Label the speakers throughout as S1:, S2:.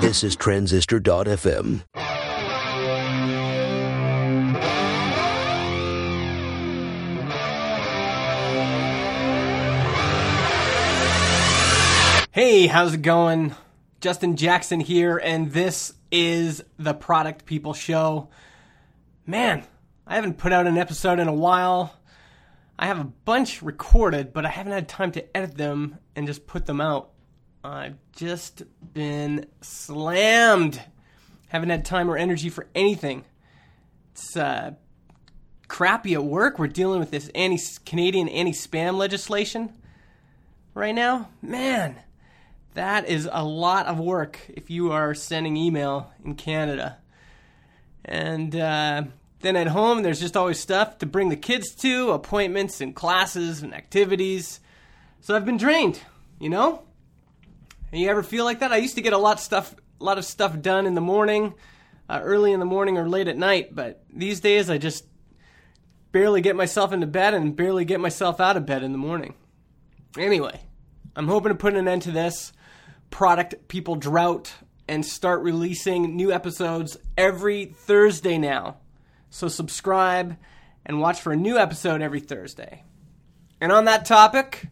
S1: This is Transistor.fm.
S2: Hey, how's it going? Justin Jackson here, and this is the Product People Show. Man, I haven't put out an episode in a while. I have a bunch recorded, but I haven't had time to edit them and just put them out. I've just been slammed. Haven't had time or energy for anything. It's uh, crappy at work. We're dealing with this anti Canadian anti spam legislation right now. Man, that is a lot of work if you are sending email in Canada. And uh, then at home, there's just always stuff to bring the kids to, appointments and classes and activities. So I've been drained, you know? And you ever feel like that? I used to get a lot of stuff, a lot of stuff done in the morning, uh, early in the morning or late at night. But these days, I just barely get myself into bed and barely get myself out of bed in the morning. Anyway, I'm hoping to put an end to this product people drought and start releasing new episodes every Thursday now. So subscribe and watch for a new episode every Thursday. And on that topic,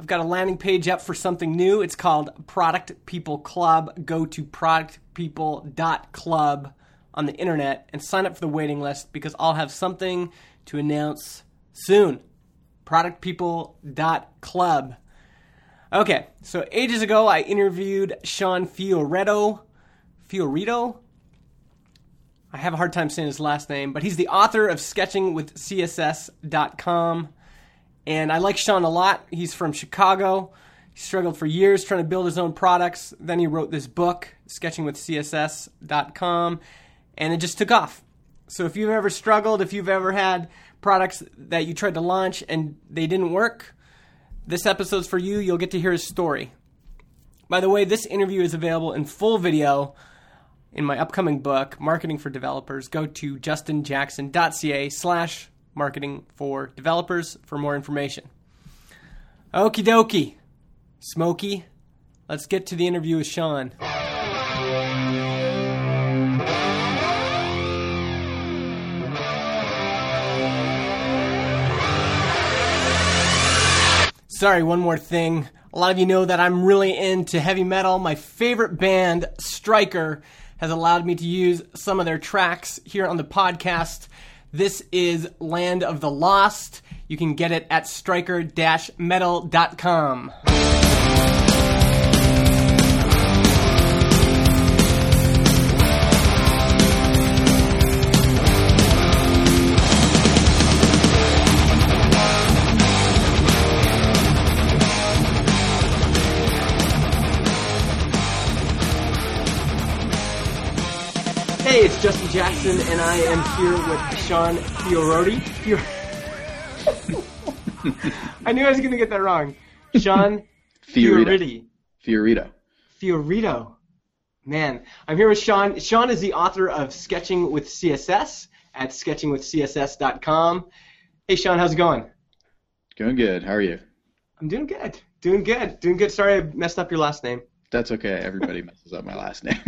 S2: I've got a landing page up for something new. It's called Product People Club. Go to productpeople.club on the internet and sign up for the waiting list because I'll have something to announce soon. Productpeople.club. Okay, so ages ago I interviewed Sean Fioritto. Fioritto? I have a hard time saying his last name, but he's the author of Sketching with CSS.com. And I like Sean a lot. He's from Chicago. He struggled for years trying to build his own products. Then he wrote this book, Sketching with CSS.com, and it just took off. So if you've ever struggled, if you've ever had products that you tried to launch and they didn't work, this episode's for you. You'll get to hear his story. By the way, this interview is available in full video in my upcoming book, Marketing for Developers. Go to justinjackson.ca slash marketing for developers for more information. Okie dokie. Smokey, let's get to the interview with Sean. Sorry, one more thing. A lot of you know that I'm really into heavy metal. My favorite band, Striker, has allowed me to use some of their tracks here on the podcast. This is Land of the Lost. You can get it at striker-metal.com. Hey, it's Justin Jackson, and I am here with Sean Fioroti. Fior- I knew I was going to get that wrong. Sean Fioriti.
S3: Fioritto.
S2: Fioritto. Man, I'm here with Sean. Sean is the author of Sketching with CSS at sketchingwithcss.com. Hey, Sean, how's it going?
S3: Going good. How are you?
S2: I'm doing good. Doing good. Doing good. Sorry I messed up your last name.
S3: That's okay. Everybody messes up my last name.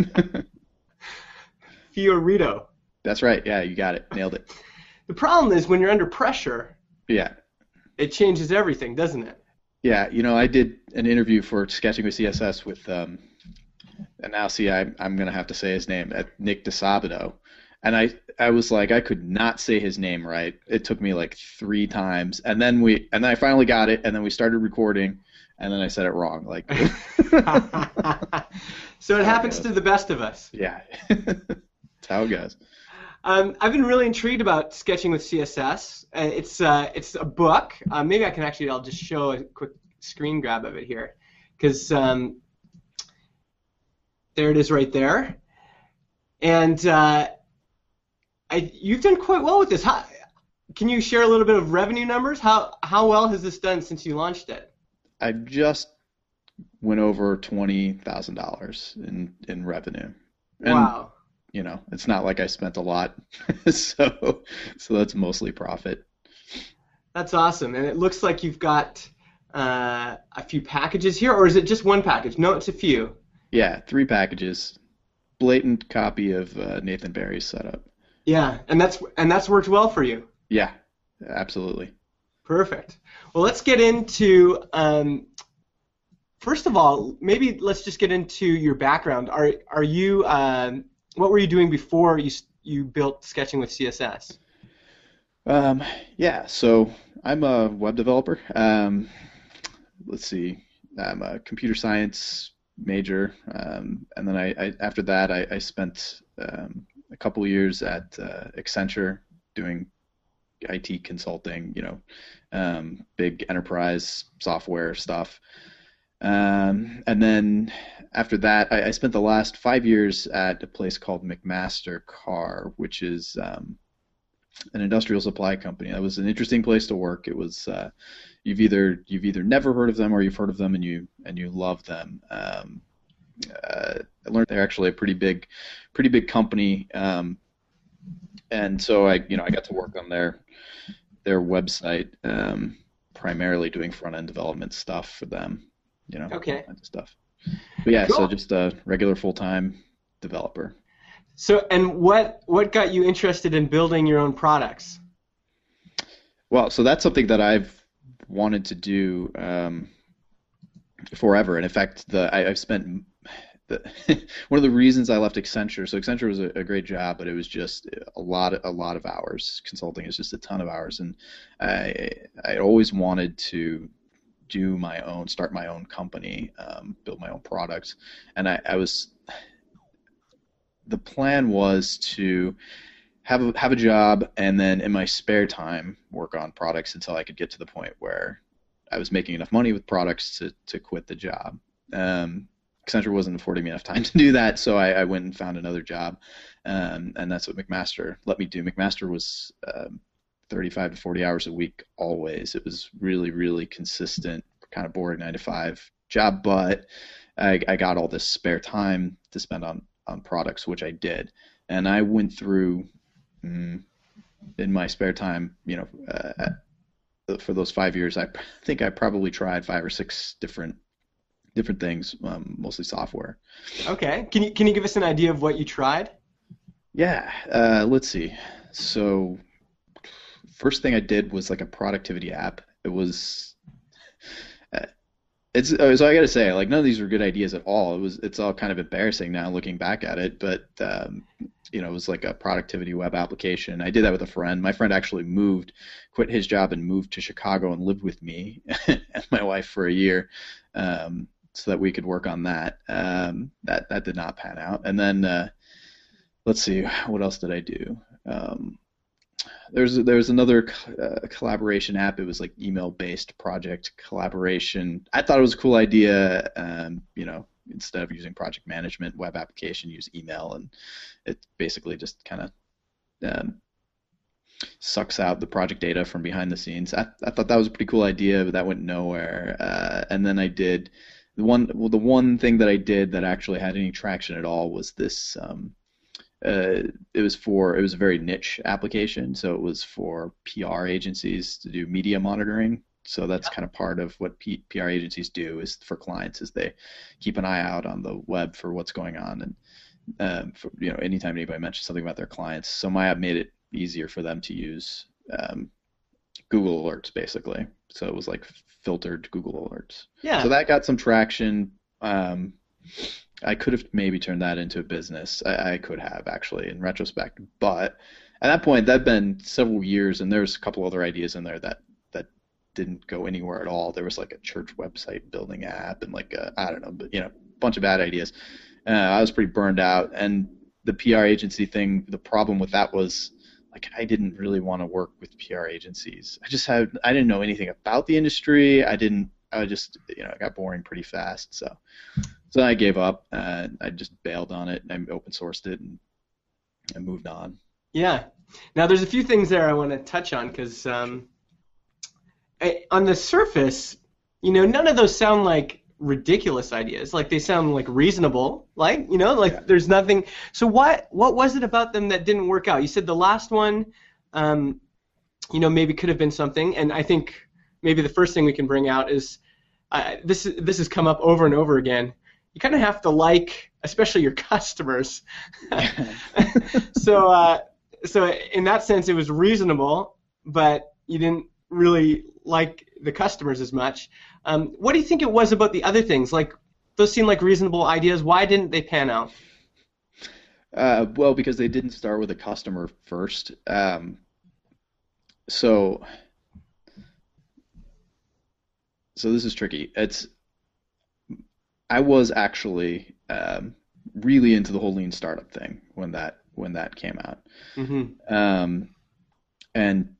S2: Fioritto.
S3: That's right. Yeah, you got it. Nailed it.
S2: The problem is when you're under pressure,
S3: Yeah.
S2: it changes everything, doesn't it?
S3: Yeah, you know, I did an interview for Sketching with CSS with, um, and now see, I, I'm going to have to say his name, at Nick Disabato. And I, I was like, I could not say his name right. It took me like three times, and then we, and then I finally got it, and then we started recording, and then I said it wrong. Like,
S2: so it happens to the best of us.
S3: yeah, how it goes.
S2: Um, I've been really intrigued about sketching with CSS. Uh, it's uh, it's a book. Uh, maybe I can actually I'll just show a quick screen grab of it here, because um, there it is right there. And uh, I, you've done quite well with this. How, can you share a little bit of revenue numbers? How how well has this done since you launched it?
S3: I just went over twenty thousand dollars in in revenue. And,
S2: wow.
S3: You know, it's not like I spent a lot, so so that's mostly profit.
S2: That's awesome, and it looks like you've got uh, a few packages here, or is it just one package? No, it's a few.
S3: Yeah, three packages. Blatant copy of uh, Nathan Barry's setup.
S2: Yeah, and that's and that's worked well for you.
S3: Yeah, absolutely.
S2: Perfect. Well, let's get into. Um, first of all, maybe let's just get into your background. Are are you? Um, what were you doing before you you built sketching with CSS?
S3: Um, yeah, so I'm a web developer. Um, let's see, I'm a computer science major, um, and then I, I, after that I, I spent um, a couple years at uh, Accenture doing IT consulting, you know, um, big enterprise software stuff. Um, and then after that, I, I, spent the last five years at a place called McMaster-Carr, which is um, an industrial supply company. That was an interesting place to work. It was uh, you've either you've either never heard of them or you've heard of them and you and you love them. Um, uh, I learned they're actually a pretty big, pretty big company, um, and so I you know I got to work on their their website, um, primarily doing front end development stuff for them. You know,
S2: okay,
S3: stuff. But yeah, cool. so just a regular full time developer.
S2: So, and what what got you interested in building your own products?
S3: Well, so that's something that I've wanted to do um, forever, and in fact, the I, have spent the, one of the reasons I left Accenture. So Accenture was a, a, great job, but it was just a lot of, a lot of hours. Consulting is just a ton of hours, and I I always wanted to do my own, start my own company, um, build my own products, and I, I was the plan was to have a, have a job and then in my spare time work on products until I could get to the point where I was making enough money with products to, to quit the job. Um, Accenture wasn't affording me enough time to do that, so I, I went and found another job, um, and that's what McMaster let me do. McMaster was um, 35 to 40 hours a week always. It was really, really consistent, kind of boring nine to five job, but I, I got all this spare time to spend on on products, which I did, and I went through mm, in my spare time, you know, uh, for those five years, I think I probably tried five or six different different things, um, mostly software.
S2: Okay, can you can you give us an idea of what you tried?
S3: Yeah, uh, let's see. So, first thing I did was like a productivity app. It was it's uh, so I got to say, like none of these were good ideas at all. It was it's all kind of embarrassing now looking back at it, but um, you know, it was like a productivity web application. I did that with a friend. My friend actually moved, quit his job and moved to Chicago and lived with me and my wife for a year, um, so that we could work on that. Um, that that did not pan out. And then uh, let's see, what else did I do? Um, there's there's another uh, collaboration app. It was like email based project collaboration. I thought it was a cool idea. Um, you know, instead of using project management web application, use email, and it basically just kind of um, sucks out the project data from behind the scenes. I, I thought that was a pretty cool idea, but that went nowhere. Uh, and then I did the one well the one thing that I did that actually had any traction at all was this. Um, uh, it was for it was a very niche application, so it was for PR agencies to do media monitoring. So that's kind of part of what P- PR agencies do is for clients is they keep an eye out on the web for what's going on and um, for, you know anytime anybody mentions something about their clients. So my app made it easier for them to use um, Google Alerts basically. So it was like filtered Google Alerts.
S2: Yeah.
S3: So that got some traction. Um, I could have maybe turned that into a business. I, I could have actually, in retrospect. But at that point, that'd been several years, and there's a couple other ideas in there that that didn't go anywhere at all. There was like a church website building app, and like I don't know, but you know, a bunch of bad ideas. Uh, I was pretty burned out, and the PR agency thing. The problem with that was like I didn't really want to work with PR agencies. I just had I didn't know anything about the industry. I didn't. I just you know it got boring pretty fast. So so I gave up. Uh, I just bailed on it. and I open sourced it and I moved on.
S2: Yeah. Now there's a few things there I want to touch on because um, on the surface, you know, none of those sound like ridiculous ideas. Like they sound like reasonable. Like you know, like yeah. there's nothing. So what what was it about them that didn't work out? You said the last one, um, you know, maybe could have been something. And I think maybe the first thing we can bring out is uh, this this has come up over and over again you kind of have to like, especially your customers. so, uh, so in that sense, it was reasonable, but you didn't really like the customers as much. Um, what do you think it was about the other things? Like those seem like reasonable ideas. Why didn't they pan out?
S3: Uh, well, because they didn't start with a customer first. Um, so, so this is tricky. It's I was actually um, really into the whole lean startup thing when that when that came out,
S2: Mm-hmm.
S3: um, and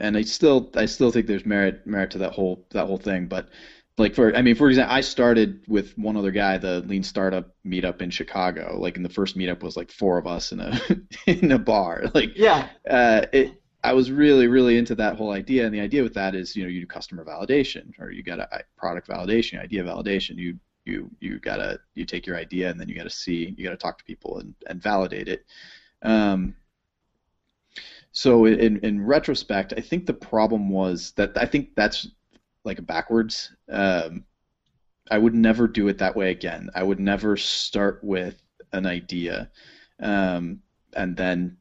S3: and I still I still think there's merit merit to that whole that whole thing. But like for I mean for example, I started with one other guy the lean startup meetup in Chicago. Like in the first meetup was like four of us in a in a bar. Like
S2: Yeah.
S3: uh, it, I was really, really into that whole idea, and the idea with that is, you know, you do customer validation, or you got a product validation, idea validation. You you you gotta you take your idea, and then you gotta see, you gotta talk to people and, and validate it. Um, so in in retrospect, I think the problem was that I think that's like backwards. Um, I would never do it that way again. I would never start with an idea, um, and then,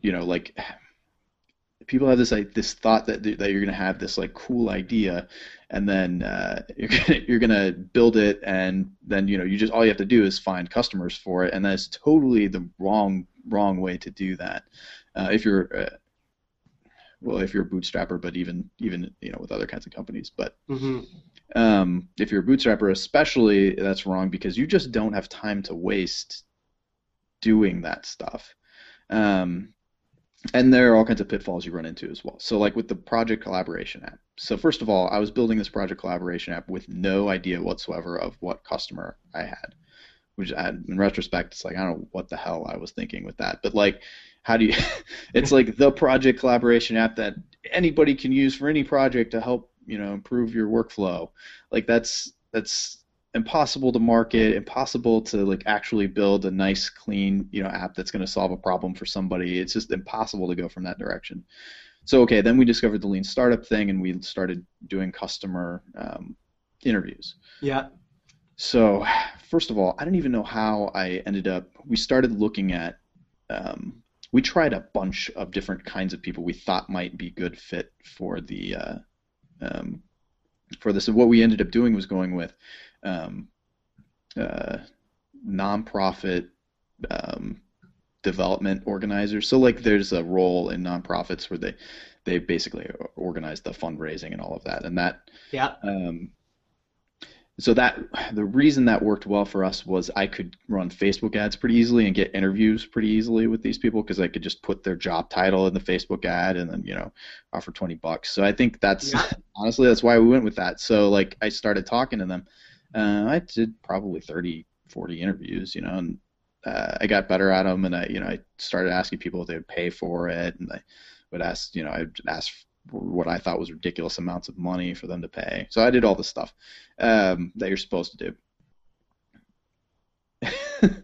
S3: you know, like people have this like this thought that that you're gonna have this like cool idea, and then uh, you're gonna you're gonna build it, and then you know you just all you have to do is find customers for it, and that's totally the wrong wrong way to do that. Uh, if you're uh, well, if you're a bootstrapper, but even even you know with other kinds of companies, but
S2: Mm-hmm.
S3: um, if you're a bootstrapper, especially, that's wrong because you just don't have time to waste doing that stuff. Um, and there are all kinds of pitfalls you run into as well. So, like with the project collaboration app. So, first of all, I was building this project collaboration app with no idea whatsoever of what customer I had. Which, I, in retrospect, it's like I don't know what the hell I was thinking with that. But like, how do you? it's like the project collaboration app that anybody can use for any project to help you know improve your workflow. Like that's that's impossible to market, impossible to like actually build a nice, clean, you know, app that's going to solve a problem for somebody. It's just impossible to go from that direction. So okay, then we discovered the lean startup thing, and we started doing customer um, interviews.
S2: Yeah.
S3: So first of all, I don't even know how I ended up. We started looking at. Um, we tried a bunch of different kinds of people we thought might be good fit for the uh, um, for this. And what we ended up doing was going with um, uh, nonprofit um, development organizers. So like there's a role in nonprofits where they they basically organize the fundraising and all of that, and that
S2: Yeah.
S3: um, so that the reason that worked well for us was I could run Facebook ads pretty easily and get interviews pretty easily with these people because I could just put their job title in the Facebook ad and then you know offer 20 bucks. So I think that's
S2: Yeah.
S3: honestly that's why we went with that. So like I started talking to them. Uh, I did probably 30, 40 interviews, you know, and uh, I got better at them, and I you know I started asking people if they would pay for it, and I would ask you know I would ask what I thought was ridiculous amounts of money for them to pay. So I did all the stuff um, that you're supposed to do.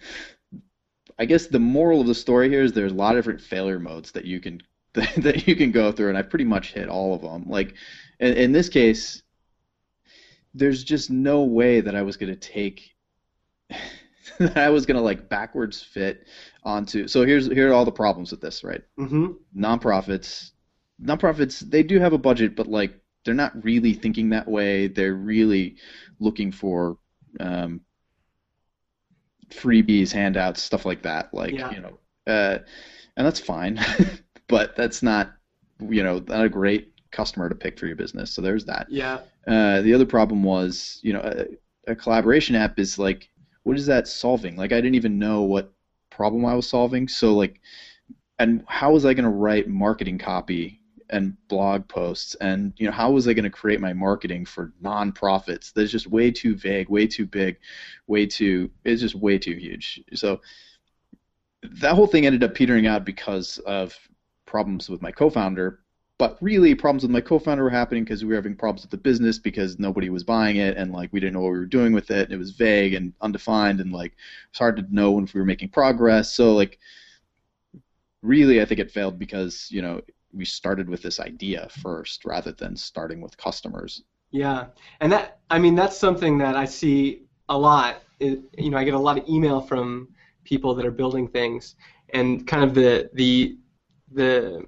S3: I guess the moral of the story here is there's a lot of different failure modes that you can that you can go through, and I pretty much hit all of them. Like in, in this case, there's just no way that I was gonna take that I was gonna like backwards fit onto. So here's here are all the problems with this, right?
S2: Mm-hmm.
S3: nonprofits nonprofits they do have a budget but like they're not really thinking that way they're really looking for um, freebies handouts stuff like that like
S2: Yeah.
S3: you know uh, and that's fine but that's not you know not a great customer to pick for your business so there's that
S2: Yeah.
S3: uh, the other problem was, you know, a, a collaboration app is like, what is that solving? Like, I didn't even know what problem I was solving. So, like, and how was I going to write marketing copy and blog posts? And, you know, how was I going to create my marketing for nonprofits? That's just way too vague, way too big, way too, it's just way too huge. So, that whole thing ended up petering out because of problems with my co-founder but really problems with my co-founder were happening because we were having problems with the business because nobody was buying it and like we didn't know what we were doing with it and it was vague and undefined and like it's hard to know if we were making progress. So like really i think it failed because you know we started with this idea first rather than starting with customers.
S2: Yeah, and that I mean that's something that I see a lot. Is, you know, I get a lot of email from people that are building things, and kind of the the the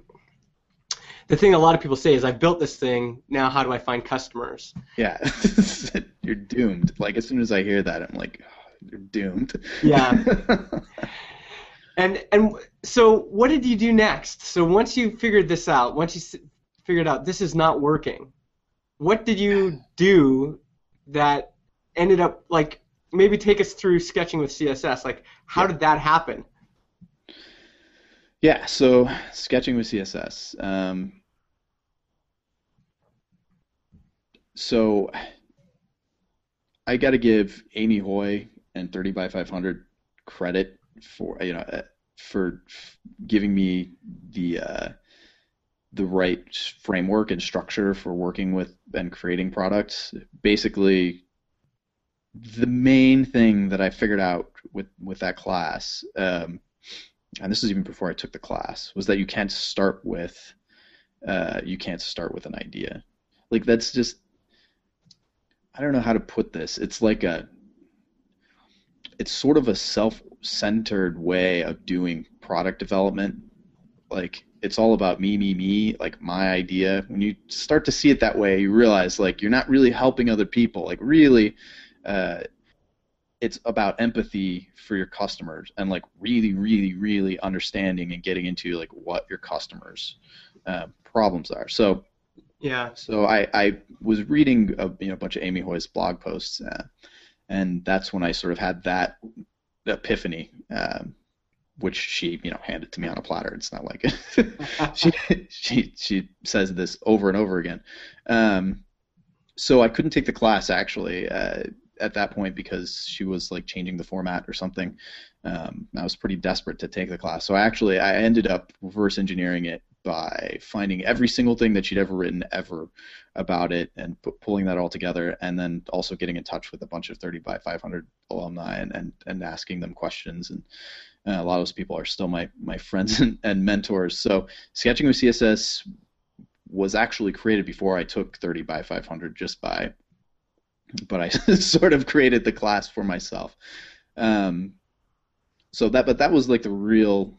S2: the thing a lot of people say is I've built this thing. Now, how do I find customers?
S3: Yeah, you're doomed. Like as soon as I hear that, I'm like, oh, you're doomed.
S2: Yeah. and and so, what did you do next? So once you figured this out, once you figured out this is not working, what did you do that ended up like maybe take us through sketching with CSS? Like, how yeah. did that happen?
S3: Yeah, so sketching with CSS. Um, so I got to give Amy Hoy and 30 by 500 credit for you know uh, for giving me the uh, the right framework and structure for working with and creating products. Basically, the main thing that I figured out with with that class. Um, and this is even before I took the class, was that you can't start with uh, you can't start with an idea. Like that's just I don't know how to put this. It's like a it's sort of a self-centered way of doing product development. Like it's all about me, me, me, like my idea. When you start to see it that way, you realize like you're not really helping other people. Like really, uh, it's about empathy for your customers and like really really really understanding and getting into like what your customers uh, problems are. So
S2: yeah.
S3: so i i was reading a you know a bunch of amy hoy's blog posts uh, and that's when i sort of had that epiphany um, which she you know handed to me on a platter. It's not like she she she says this over and over again. Um, so i couldn't take the class actually. Uh, at that point because she was like changing the format or something. Um, I was pretty desperate to take the class, so I actually I ended up reverse engineering it by finding every single thing that she'd ever written ever about it and p- pulling that all together, and then also getting in touch with a bunch of 30 by 500 alumni and and, and asking them questions and. Uh, a lot of those people are still my, my friends and, and mentors. So, sketching with CSS was actually created before I took 30 by 500 just by but I sort of created the class for myself. Um, so that, but that was like the real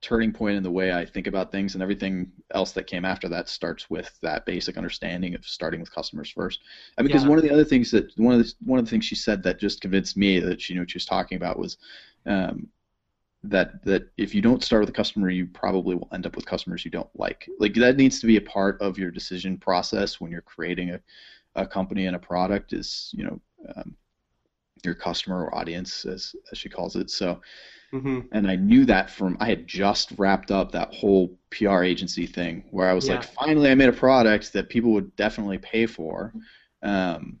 S3: turning point in the way I think about things, and everything else that came after that starts with that basic understanding of starting with customers first. And because yeah. one of the other things that one of the one of the things she said that just convinced me that she knew what she was talking about was um, that that if you don't start with a customer, you probably will end up with customers you don't like. Like that needs to be a part of your decision process when you're creating a a company and a product is you know um, your customer or audience as as she calls it so mm-hmm. and i knew that from i had just wrapped up that whole pr agency thing where i was yeah. like finally i made a product that people would definitely pay for um,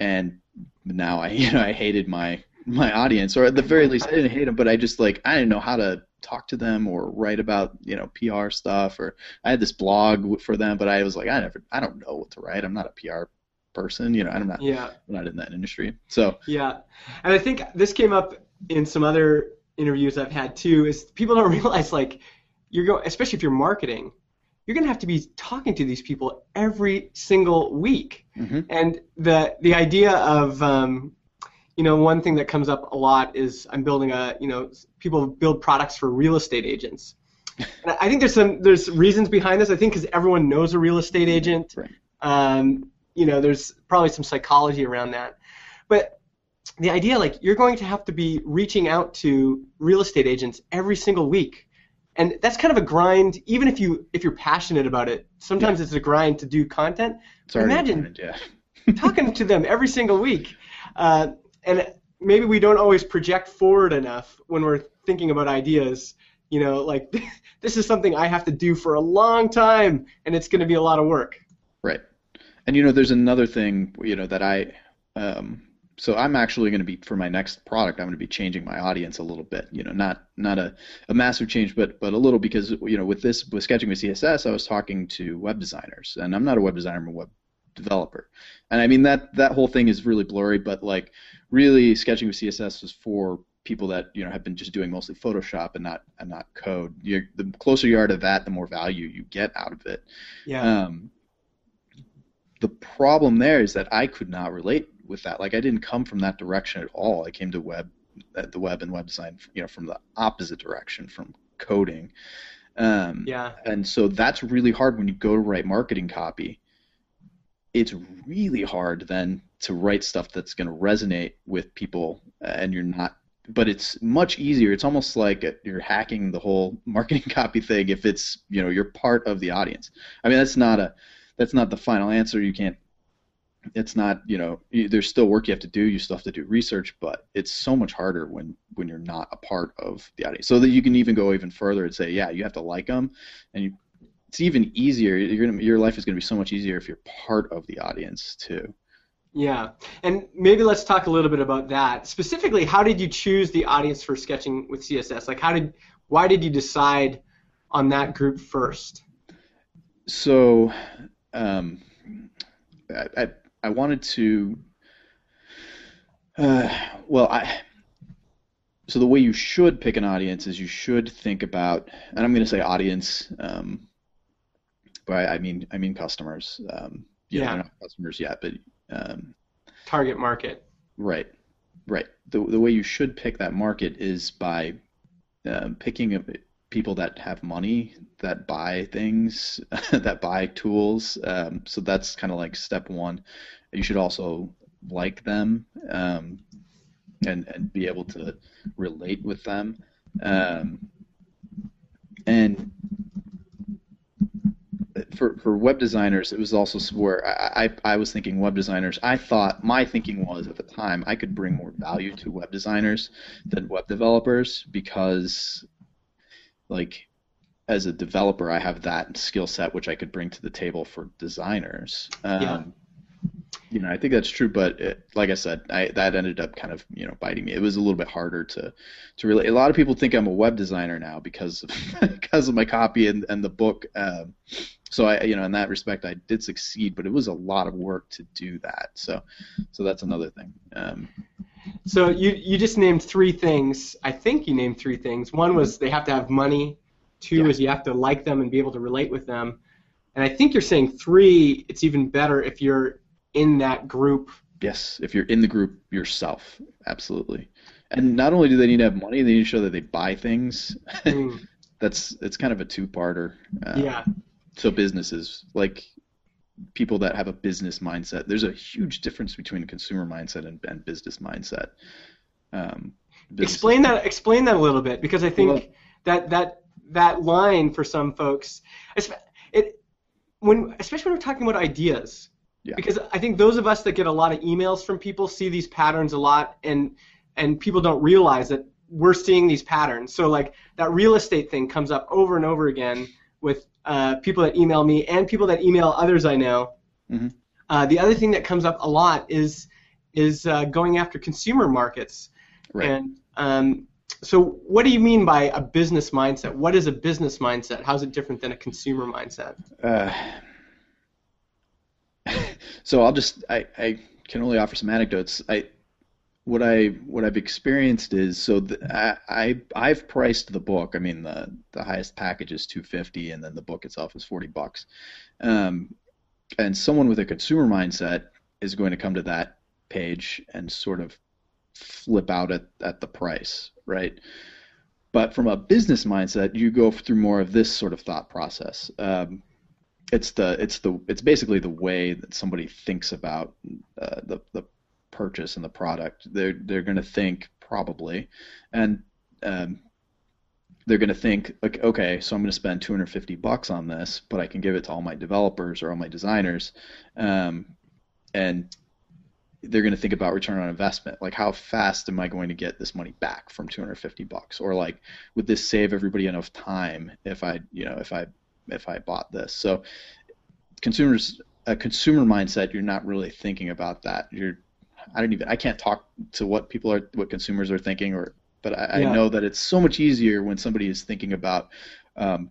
S3: and now i you know i hated my my audience or at the very least i didn't hate them but i just like i didn't know how to talk to them or write about you know PR stuff or I had this blog for them, but I was like I never I don't know what to write. I'm not a PR person, you know. I'm not yeah. I'm not in that industry. So
S2: yeah, and I think this came up in some other interviews I've had too. Is people don't realize like you're going, especially if you're marketing, you're going to have to be talking to these people every single week. Mm-hmm. And the the idea of um, you know, one thing that comes up a lot is I'm building a, you know, people build products for real estate agents. And I think there's some there's reasons behind this. I think because everyone knows a real estate agent. Right. Um, you know, there's probably some psychology around that. But the idea, like, you're going to have to be reaching out to real estate agents every single week, and that's kind of a grind. Even if you if you're passionate about it, sometimes yeah. it's a grind to do content. Imagine grind, yeah. talking to them every single week. Uh, and maybe we don't always project forward enough when we're thinking about ideas. You know, like this is something I have to do for a long time, and it's going to be a lot of work.
S3: Right. And you know, there's another thing you know that I. Um, so I'm actually going to be for my next product. I'm going to be changing my audience a little bit. You know, not not a, a massive change, but but a little because you know with this with sketching with CSS, I was talking to web designers, and I'm not a web designer. I'm a web developer. And I mean that that whole thing is really blurry, but like really sketching with CSS is for people that you know have been just doing mostly Photoshop and not and not code. You're, the closer you are to that, the more value you get out of it.
S2: Yeah. Um,
S3: the problem there is that I could not relate with that. Like I didn't come from that direction at all. I came to web, uh, the web and web design, you know, from the opposite direction, from coding. Um,
S2: Yeah.
S3: and so that's really hard when you go to write marketing copy. It's really hard then to write stuff that's going to resonate with people, uh, and you're not. But it's much easier. It's almost like uh, you're hacking the whole marketing copy thing if it's you know you're part of the audience. I mean that's not a that's not the final answer. You can't. It's not you know there's still work you have to do. You still have to do research, but it's so much harder when when you're not a part of the audience. So that you can even go even further and say, yeah, you have to like them, and you, it's even easier. Gonna, your life is going to be so much easier if you're part of the audience too.
S2: Yeah, and maybe let's talk a little bit about that. Specifically, how did you choose the audience for sketching with CSS? Like, how did, why did you decide on that group first?
S3: So, um, I, I I wanted to. Uh, well, I. So the way you should pick an audience is you should think about, and I'm going to say audience, um, but I mean I mean customers. Um, you
S2: Yeah.
S3: they're not customers yet, but um,
S2: Target market.
S3: Right, right. The the way you should pick that market is by um, picking people that have money, that buy things, that buy tools. Um, so that's kind of like step one. You should also like them um, and and be able to relate with them. Um, and for for web designers, it was also where I, I I was thinking web designers. I thought my thinking was at the time I could bring more value to web designers than web developers because, like, as a developer, I have that skill set which I could bring to the table for designers. Um,
S2: Yeah.
S3: You know, I think that's true, but it, like I said, I, that ended up kind of you know biting me. It was a little bit harder to to relate. A lot of people think I'm a web designer now because of, because of my copy and, and the book. Um, so I, you know, in that respect, I did succeed, but it was a lot of work to do that. So, so that's another thing. Um,
S2: So you you just named three things. I think you named three things. One was they have to have money. Two
S3: Yeah.
S2: is you have to like them and be able to relate with them. And I think you're saying three. It's even better if you're in that group.
S3: yes, if you're in the group yourself, absolutely. And not only do they need to have money, they need to show that they buy things.
S2: Mm,
S3: that's it's kind of a two-parter. Um,
S2: yeah.
S3: So businesses, like people that have a business mindset, there's a huge difference between a consumer mindset and, and business mindset. Um, business-
S2: Explain that. Explain that a little bit because I think
S3: Well-
S2: that that that line for some folks, it when especially when we're talking about ideas.
S3: Yeah.
S2: Because I think those of us that get a lot of emails from people see these patterns a lot, and and people don't realize that we're seeing these patterns. So like that real estate thing comes up over and over again with uh, people that email me and people that email others I know.
S3: Mhm.
S2: Uh, the other thing that comes up a lot is is uh, going after consumer markets.
S3: Right.
S2: And um, so, what do you mean by a business mindset? What is a business mindset? How is it different than a consumer mindset?
S3: So I'll just I, I can only offer some anecdotes. I what I what I've experienced is so the, I, I I've priced the book. I mean the the highest package is 250 and then the book itself is 40 bucks. Um, and someone with a consumer mindset is going to come to that page and sort of flip out at, at the price, right? But from a business mindset, you go through more of this sort of thought process. Um, it's the it's the it's basically the way that somebody thinks about uh, the the purchase and the product. They're they're going to think probably, and um, they're going to think like, okay, so I'm going to spend 250 bucks on this, but I can give it to all my developers or all my designers, um, and they're going to think about return on investment. Like, how fast am I going to get this money back from 250 bucks? Or like, would this save everybody enough time if I, you know, if I if I bought this? So, consumers, a consumer mindset, you're not really thinking about that. You're, I don't even, I can't talk to what people are, what consumers are thinking, or, but I,
S2: Yeah.
S3: I know that it's so much easier when somebody is thinking about um,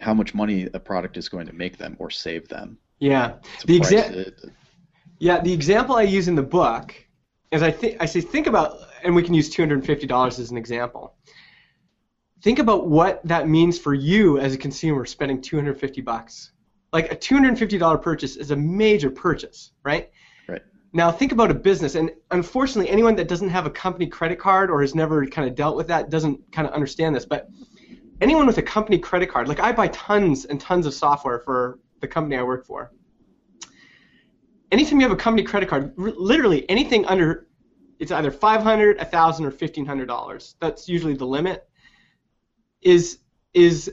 S3: how much money a product is going to make them or save them.
S2: Yeah. The
S3: price
S2: exa- Yeah, the example I use in the book is I think I say think about, and we can use two hundred and fifty dollars as an example. Think about what that means for you as a consumer spending two hundred fifty bucks. Like a two hundred and fifty dollar purchase is a major purchase, right?
S3: Right.
S2: Now think about a business, and unfortunately, anyone that doesn't have a company credit card or has never kind of dealt with that doesn't kind of understand this. But anyone with a company credit card, like I buy tons and tons of software for the company I work for. Anytime you have a company credit card, r- literally anything under, it's either 500, 1,000, or 1,500 dollars. That's usually the limit. Is is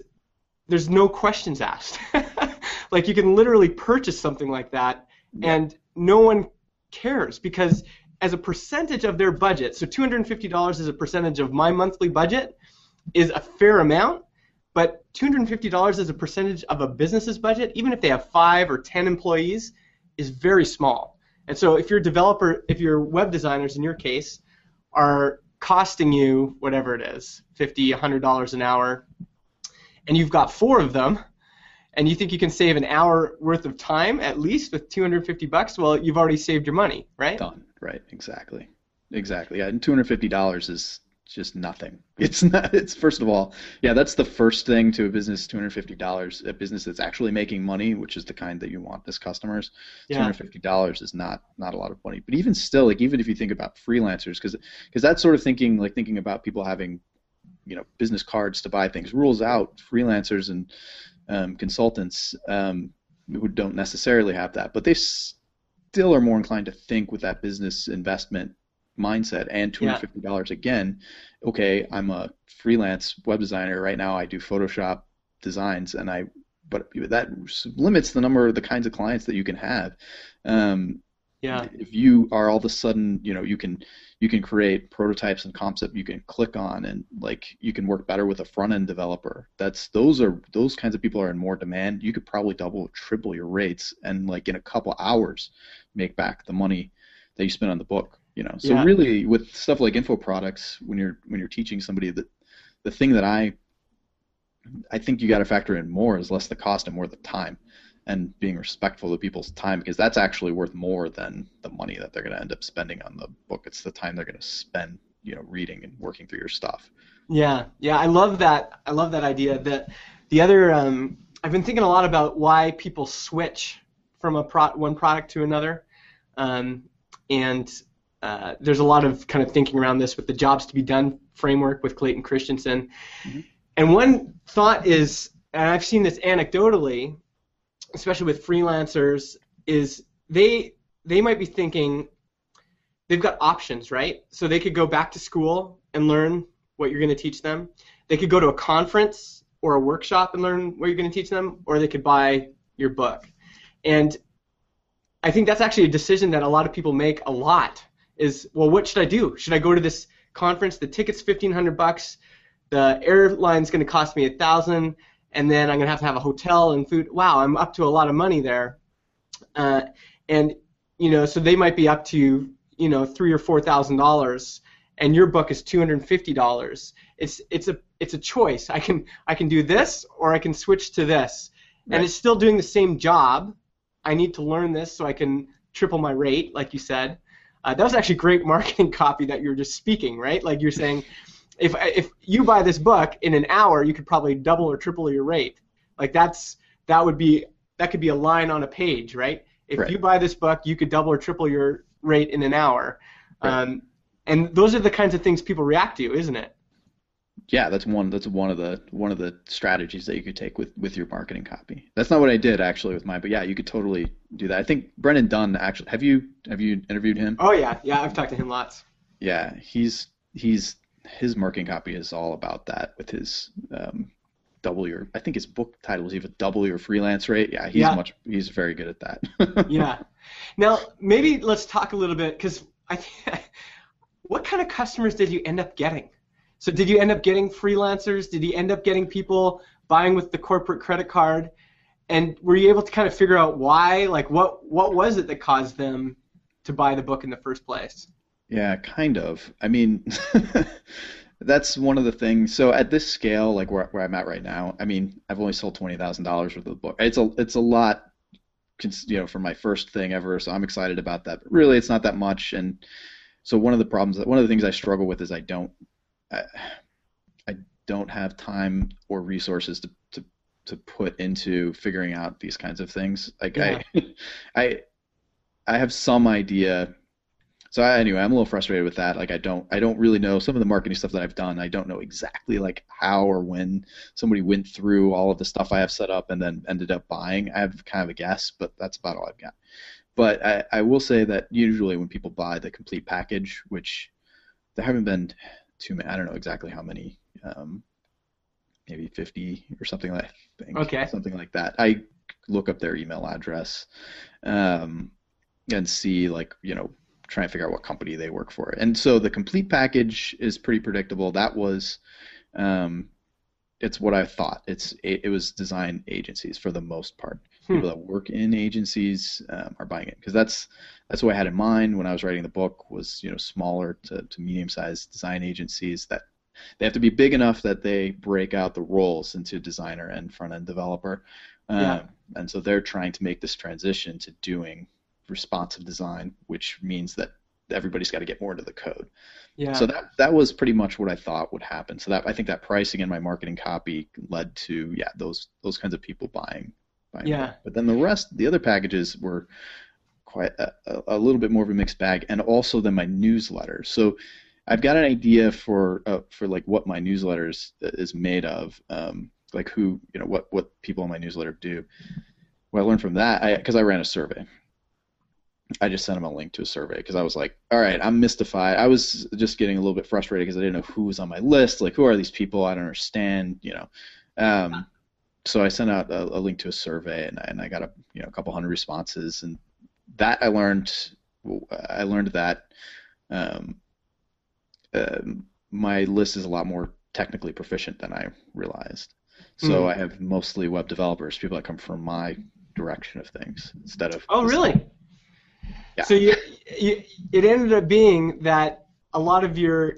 S2: there's no questions asked. like you can literally purchase something like that, and no one cares because as a percentage of their budget, so $250 is a percentage of my monthly budget, is a fair amount, but $250 as a percentage of a business's budget, even if they have five or 10 employees, is very small. And so if your developer, if your web designers in your case are costing you whatever it is, $50, $100 an hour, and you've got four of them, and you think you can save an hour worth of time at least with 250 bucks, well, you've already saved your money, right?
S3: Done. Right. Exactly. Exactly. Yeah. And two hundred fifty dollars is just nothing. It's not. It's first of all, yeah. That's the first thing to a business. Two hundred fifty dollars. A business that's actually making money, which is the kind that you want as customers. Two
S2: Yeah.
S3: hundred fifty dollars is not not a lot of money. But even still, like even if you think about freelancers, because because that sort of thinking, like thinking about people having, you know, business cards to buy things, rules out freelancers and um, consultants um, who don't necessarily have that, but they still are more inclined to think with that business investment mindset and $250 again okay i'm a freelance web designer. Right now i do photoshop designs and i but that limits the number of the kinds of clients that you can have. Um,
S2: Yeah.
S3: if you are all of a sudden you know you can you can create prototypes and concept you can click on and like you can work better with a front end developer. That's those are those kinds of people are in more demand. You could probably double triple your rates and like in a couple hours make back the money that you spent on the book you know so
S2: Yeah.
S3: really with stuff like info products when you're when you're teaching somebody that the thing that i i think you got to factor in more is less the cost and more the time and being respectful of people's time because that's actually worth more than the money that they're going to end up spending on the book it's the time they're going to spend you know reading and working through your stuff
S2: Yeah, yeah, I love that. I love that idea. That the other, um, I've been thinking a lot about why people switch from a pro- one product to another, um, and uh, there's a lot of kind of thinking around this with the jobs to be done framework with Clayton Christensen. And one thought is, and I've seen this anecdotally, especially with freelancers, is they they might be thinking they've got options, right? So they could go back to school and learn what you're going to teach them. They could go to a conference or a workshop and learn what you're going to teach them, or they could buy your book. And I think that's actually a decision that a lot of people make a lot is, well, what should I do? Should I go to this conference? The ticket's 1500 bucks. The airline's going to cost me a thousand, and then I'm going to have to have a hotel and food. Wow, I'm up to a lot of money there. Uh, and you know, so they might be up to you know three or four thousand dollars and your book is two hundred and fifty dollars. It's it's a it's a choice. I can I can do this or I can switch to this,
S3: Right.
S2: and it's still doing the same job. I need to learn this so I can triple my rate, like you said. Uh, that was actually great marketing copy that you were just speaking, right? Like you're saying, if if you buy this book in an hour, you could probably double or triple your rate. Like that's that would be that could be a line on a page, right? If
S3: Right.
S2: you buy this book, you could double or triple your rate in an hour.
S3: Right.
S2: Um, and those are the kinds of things people react to, isn't it?
S3: Yeah that's one that's one of the one of the strategies that you could take with with your marketing copy that's not what i did actually with mine but yeah you could totally do that i think brennan dunn actually have you have you interviewed him
S2: Oh yeah, yeah, I've talked to him lots.
S3: yeah he's he's his marketing copy is all about that with his um double your i think his book title is even double your freelance rate yeah he's
S2: Yeah.
S3: much he's very good at that
S2: Yeah. Now maybe let's talk a little bit because I what kind of customers did you end up getting? So did you end up getting freelancers? Did you end up getting people buying with the corporate credit card? And were you able to kind of figure out why? Like what what was it that caused them to buy the book in the first place?
S3: Yeah, kind of. I mean, that's one of the things. So at this scale, like where, where I'm at right now, I mean, I've only sold twenty thousand dollars worth of the book. It's a it's a lot, you know, for my first thing ever. So I'm excited about that. But really, it's not that much. And so one of the problems, one of the things I struggle with is I don't, I, I don't have time or resources to to to put into figuring out these kinds of things. Like I, I. I have some idea. So I, anyway, I'm a little frustrated with that. Like I don't I don't really know some of the marketing stuff that I've done. I don't know exactly like how or when somebody went through all of the stuff I have set up and then ended up buying. I have kind of a guess, but that's about all I've got. But I, I will say that usually when people buy the complete package, which there haven't been too many, I don't know exactly how many, um, maybe 50 or something like think,
S2: Okay.
S3: something like that. I look up their email address um, and see like you know try and figure out what company they work for. And so the complete package is pretty predictable. That was um, it's what I thought. It's it, it was design agencies for the most part.
S2: Hmm.
S3: People that work in agencies um, are buying it because that's that's what I had in mind when I was writing the book. Was you know smaller to, to medium sized design agencies that they have to be big enough that they break out the roles into designer and front end developer. Um,
S2: Yeah.
S3: And so they're trying to make this transition to doing responsive design, which means that everybody's got to get more into the code.
S2: Yeah.
S3: So that that was pretty much what I thought would happen. So that I think that pricing and my marketing copy led to yeah those those kinds of people buying. buying
S2: Yeah.
S3: it. But then the rest, the other packages were quite a, a- little bit more of a mixed bag, and also then my newsletter. So I've got an idea for uh, for like what my newsletter is, is made of, um, like who you know what what people in my newsletter do. What I learned from that, I because I ran a survey. I just sent them a link to a survey because I was like, all right, I'm mystified. I was just getting a little bit frustrated because I didn't know who was on my list. Like, who are these people? I don't understand. You know. Um, so I sent out a, a link to a survey, and, and I got a you know a couple hundred responses, and that I learned. I learned that um, um, my list is a lot more technically proficient than I realized. So
S2: Hmm.
S3: I have mostly web developers, people that come from my direction of things, instead of
S2: oh, really?
S3: Yeah.
S2: So you, you, it ended up being that a lot of your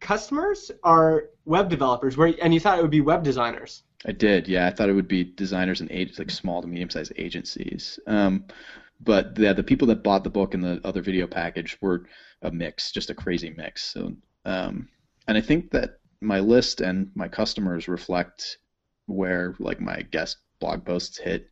S2: customers are web developers, where and you thought it would be web designers.
S3: I did, yeah. I thought it would be designers and agents, like small to medium-sized agencies. Um, but the the people that bought the book and the other video package were a mix, just a crazy mix. So, um, and I think that my list and my customers reflect where like my guest blog posts hit.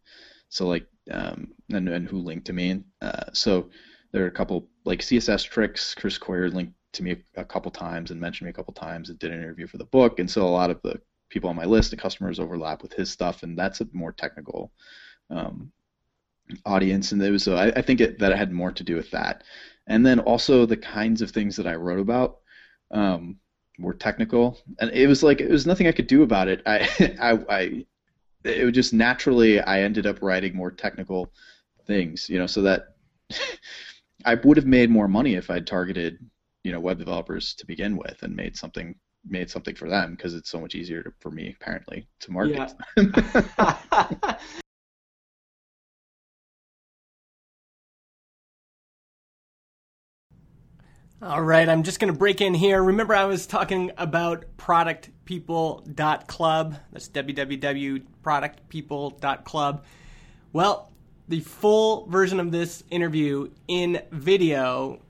S3: So like, um, and and who linked to me. Uh, so there are a couple like CSS tricks. Chris Coyier linked to me a, a couple times and mentioned me a couple times and did an interview for the book. And so a lot of the people on my list, the customers overlap with his stuff, and that's a more technical um, audience. And it was, so I, I think it, that it had more to do with that. And then also the kinds of things that I wrote about um, were technical, and it was like it was nothing I could do about it. I, I, I, it was just naturally I ended up writing more technical things, you know, so that I would have made more money if I'd targeted, you know, web developers to begin with and made something made something for them because it's so much easier to, for me apparently to market.
S2: All right, I'm just going to break in here. Remember, I was talking about productpeople.club. That's www.productpeople.club. Well, the full version of this interview in video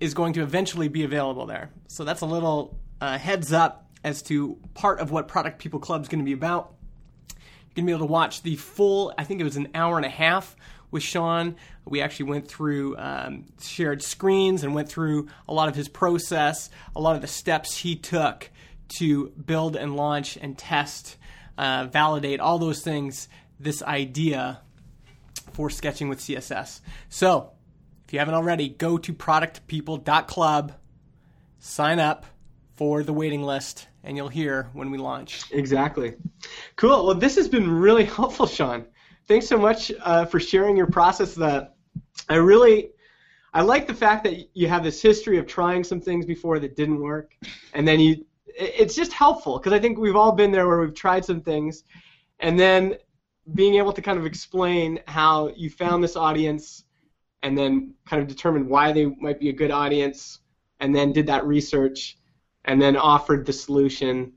S2: is going to eventually be available there. So that's a little uh, heads up as to part of what Product People Club is going to be about. You're going to be able to watch the full, I think it was an hour and a half with Sean. We actually went through um, shared screens and went through a lot of his process, a lot of the steps he took to build and launch and test, uh, validate all those things, this idea for sketching with CSS. So, if you haven't already, go to productpeople.club, sign up for the waiting list, and you'll hear when we launch. Exactly. Cool. Well, this has been really helpful, Sean. Thanks so much uh, for sharing your process. That I really, I like the fact that you have this history of trying some things before that didn't work, and then you. It's just helpful because I think we've all been there where we've tried some things, and then being able to kind of explain how you found this audience, and then kind of determined why they might be a good audience, and then did that research, and then offered the solution,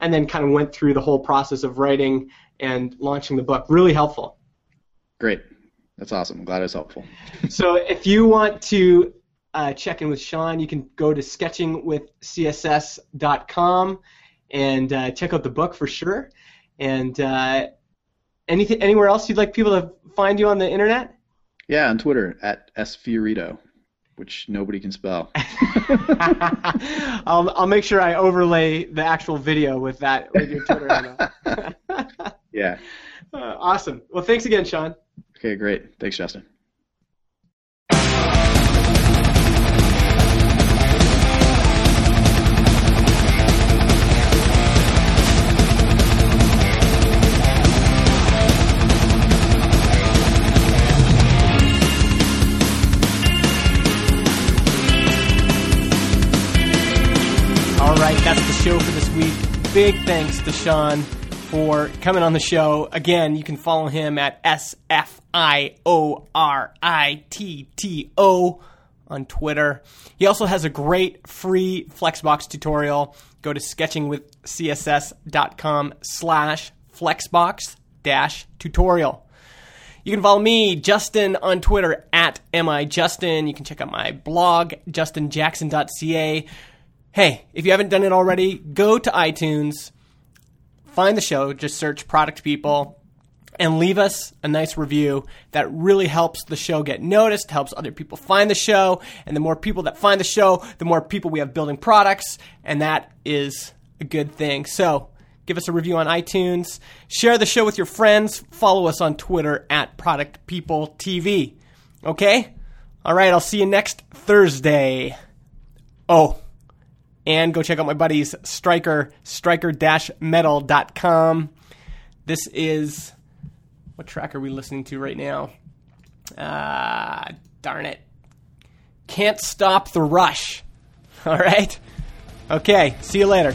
S2: and then kind of went through the whole process of writing and launching the book. Really helpful.
S3: Great, that's awesome. I'm glad it was helpful.
S2: So if you want to uh, check in with Sean, you can go to sketchingwithcss.com and uh, check out the book for sure. And uh, anything, anywhere else you'd like people to find you on the internet?
S3: Yeah, on Twitter at sfioritto, which nobody can spell.
S2: I'll I'll make sure I overlay the actual video with that with your Twitter handle.
S3: yeah.
S2: Uh, awesome. Well, thanks again, Sean.
S3: Okay, great. Thanks, Justin.
S2: Big thanks to Sean for coming on the show. Again, you can follow him at S F I O R I T T O on Twitter. He also has a great free Flexbox tutorial. Go to sketchingwithcss.com slash flexbox dash tutorial. You can follow me, Justin, on Twitter at MIJustin. You can check out my blog, justinjackson.ca. Hey, if you haven't done it already, go to iTunes, find the show, just search Product People, and leave us a nice review. That really helps the show get noticed, helps other people find the show, and the more people that find the show, the more people we have building products, and that is a good thing. So, give us a review on iTunes, share the show with your friends, follow us on Twitter at Product People TV. Okay? All right, I'll see you next Thursday. Oh, and go check out my buddies Striker, striker-metal.com. This is what track are we listening to right now? Ah, darn it. Can't stop the rush. All right? Okay, see you later.